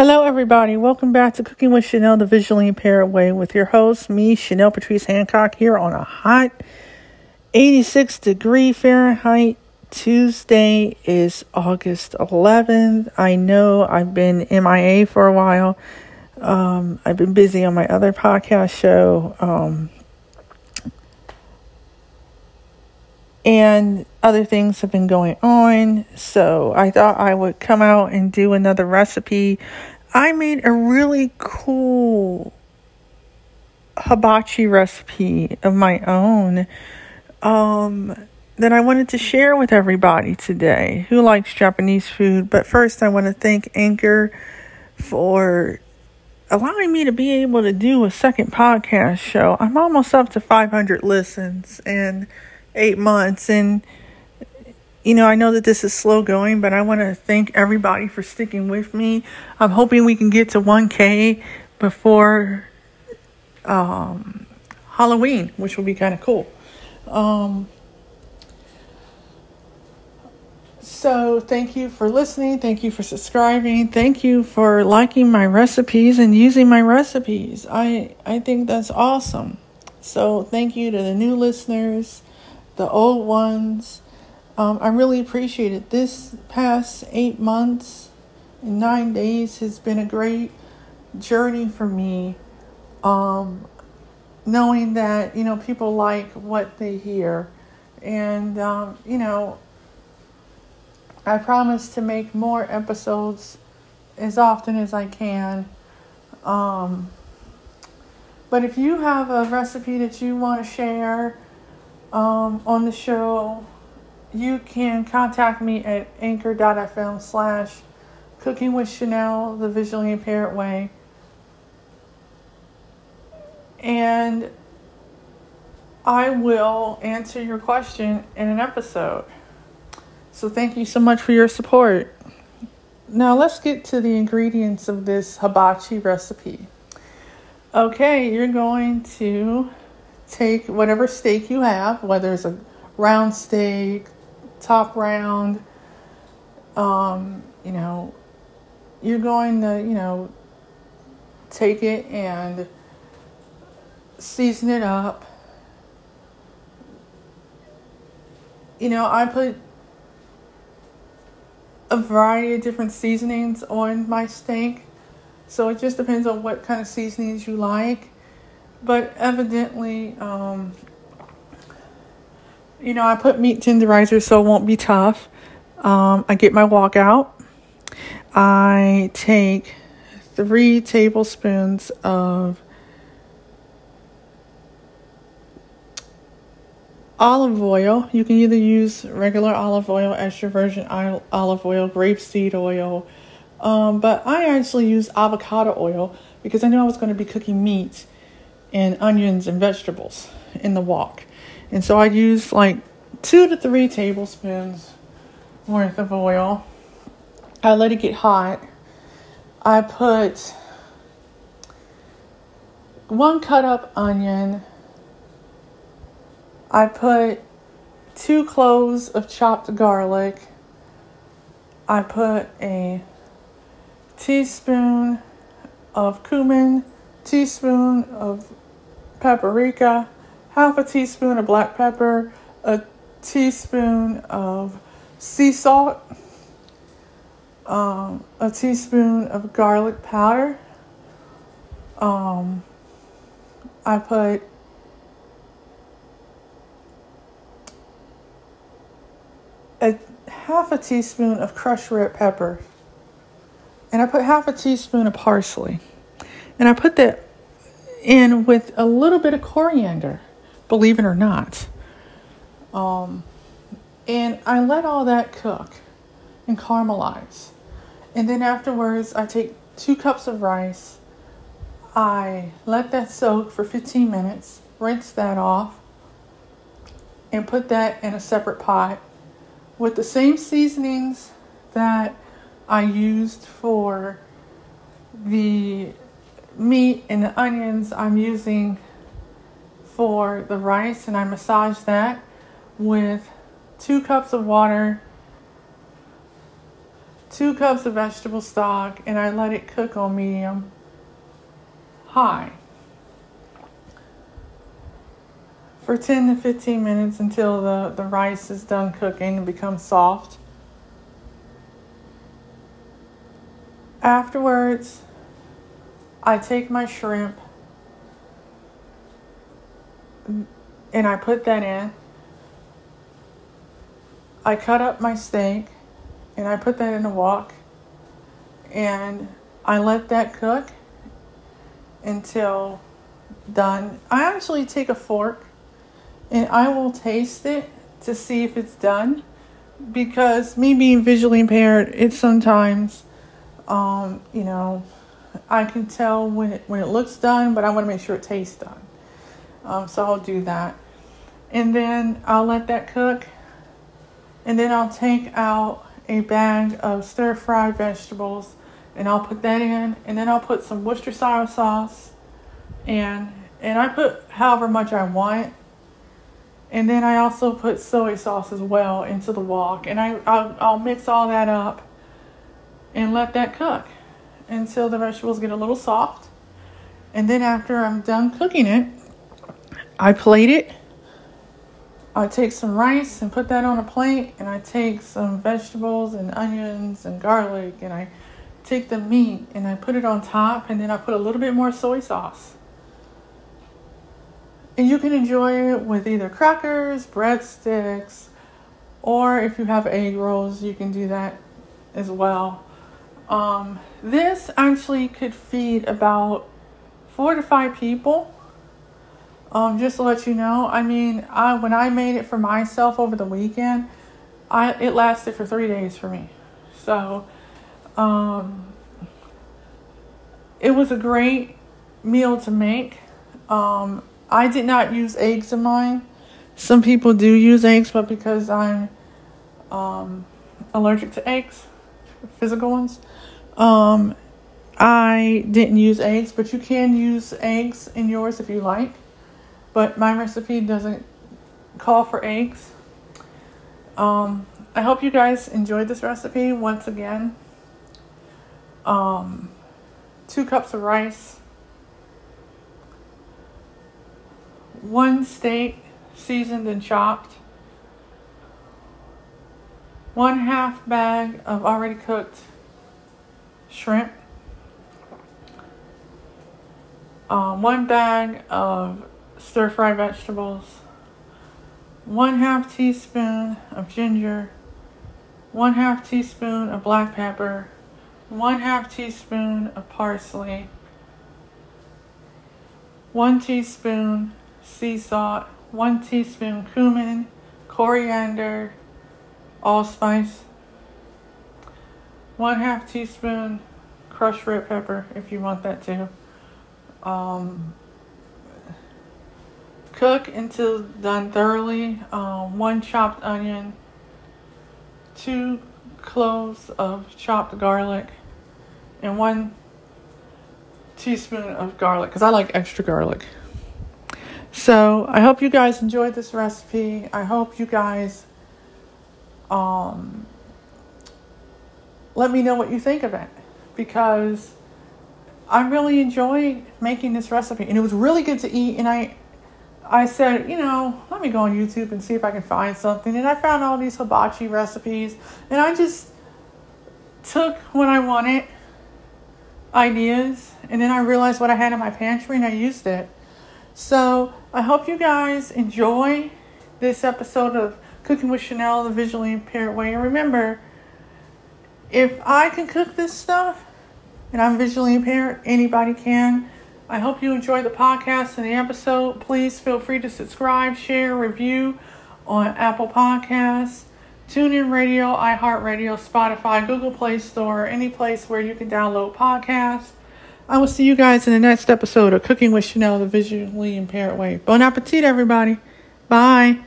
Hello, everybody. Welcome back to Cooking with Chanel, the visually impaired way, with your host, me, Chanel Patrice Hancock, here on a hot 86 degree Fahrenheit. Tuesday is August 11th. I know I've been MIA for a while. Um, I've been busy on my other podcast show. Um, and other things have been going on. So I thought I would come out and do another recipe. I made a really cool hibachi recipe of my own um, that I wanted to share with everybody today who likes Japanese food. But first, I want to thank Anchor for allowing me to be able to do a second podcast show. I'm almost up to 500 listens and eight months. And, you know, I know that this is slow going, but I want to thank everybody for sticking with me. I'm hoping we can get to 1K before um, Halloween, which will be kind of cool. Um, so, thank you for listening. Thank you for subscribing. Thank you for liking my recipes and using my recipes. I, I think that's awesome. So, thank you to the new listeners the old ones. Um, I really appreciate it. This past eight months and nine days has been a great journey for me. Um, knowing that, you know, people like what they hear. And, um, you know, I promise to make more episodes as often as I can. Um, but if you have a recipe that you want to share, um, on the show, you can contact me at anchor.fm slash cooking with Chanel, the visually impaired way. And I will answer your question in an episode. So thank you so much for your support. Now let's get to the ingredients of this hibachi recipe. Okay, you're going to take whatever steak you have, whether it's a round steak, top round, um, you know, you're going to, you know, take it and season it up. You know, I put a variety of different seasonings on my steak. So it just depends on what kind of seasonings you like. But evidently, um, you know, I put meat tenderizer so it won't be tough. Um, I get my wok out. I take three tablespoons of olive oil. You can either use regular olive oil, extra virgin olive oil, grapeseed oil, um, but I actually use avocado oil because I knew I was going to be cooking meat and onions and vegetables in the wok. And so I use like two to three tablespoons worth of oil. I let it get hot. I put one cut up onion. I put two cloves of chopped garlic. I put a teaspoon of cumin, teaspoon of paprika, half a teaspoon of black pepper, a teaspoon of sea salt, um, a teaspoon of garlic powder. Um, I put a half a teaspoon of crushed red pepper, and I put half a teaspoon of parsley, and I put that in with a little bit of coriander, believe it or not. Um, and I let all that cook and caramelize. And then afterwards, I take two cups of rice. I let that soak for 15 minutes, rinse that off, and put that in a separate pot with the same seasonings that I used for the meat and the onions I'm using for the rice, and I massage that with two cups of water two cups of vegetable stock, and I let it cook on medium high for 10 to 15 minutes until the, the rice is done cooking and becomes soft. Afterwards, I take my shrimp and I put that in. I cut up my steak and I put that in a wok and I let that cook until done. I actually take a fork and I will taste it to see if it's done because me being visually impaired, it's sometimes, um, you know, I can tell when it, when it looks done, but I want to make sure it tastes done. Um, so I'll do that. And then I'll let that cook. And then I'll take out a bag of stir fried vegetables and I'll put that in. And then I'll put some Worcestershire sauce and and I put however much I want. And then I also put soy sauce as well into the wok. And I, I'll, I'll mix all that up and let that cook until the vegetables get a little soft. And then after I'm done cooking it, I plate it. I take some rice and put that on a plate, and I take some vegetables and onions and garlic, and I take the meat and I put it on top, and then I put a little bit more soy sauce. And you can enjoy it with either crackers, breadsticks, or if you have egg rolls, you can do that as well. Um, this actually could feed about four to five people. Um, just to let you know, I mean, I when I made it for myself over the weekend, I it lasted for three days for me. So, um, it was a great meal to make. Um, I did not use eggs in mine. Some people do use eggs, but because I'm um, allergic to eggs, physical ones, um, I didn't use eggs, but you can use eggs in yours if you like. But my recipe doesn't call for eggs. Um, I hope you guys enjoyed this recipe once again. Um, two cups of rice, one steak seasoned and chopped, one half bag of already cooked shrimp, um, one bag of stir fried vegetables, one half teaspoon of ginger, one half teaspoon of black pepper, one half teaspoon of parsley, one teaspoon sea salt, one teaspoon cumin, coriander, allspice, one half teaspoon crushed red pepper if you want that too. Um, cook until done thoroughly. Um, one chopped onion, two cloves of chopped garlic, and one teaspoon of garlic because I like extra garlic. So I hope you guys enjoyed this recipe. I hope you guys um, let me know what you think of it because I really enjoy making this recipe and it was really good to eat and I I said, you know, let me go on YouTube and see if I can find something and I found all these hibachi recipes and I just took what I wanted ideas and then I realized what I had in my pantry and I used it. So, I hope you guys enjoy this episode of Cooking with Chanel the Visually Impaired Way and remember if I can cook this stuff and I'm visually impaired, anybody can. I hope you enjoyed the podcast and the episode. Please feel free to subscribe, share, review on Apple Podcasts, TuneIn Radio, iHeartRadio, Spotify, Google Play Store, any place where you can download podcasts. I will see you guys in the next episode of Cooking with Chanel the Visually Impaired Way. Bon appetit, everybody. Bye.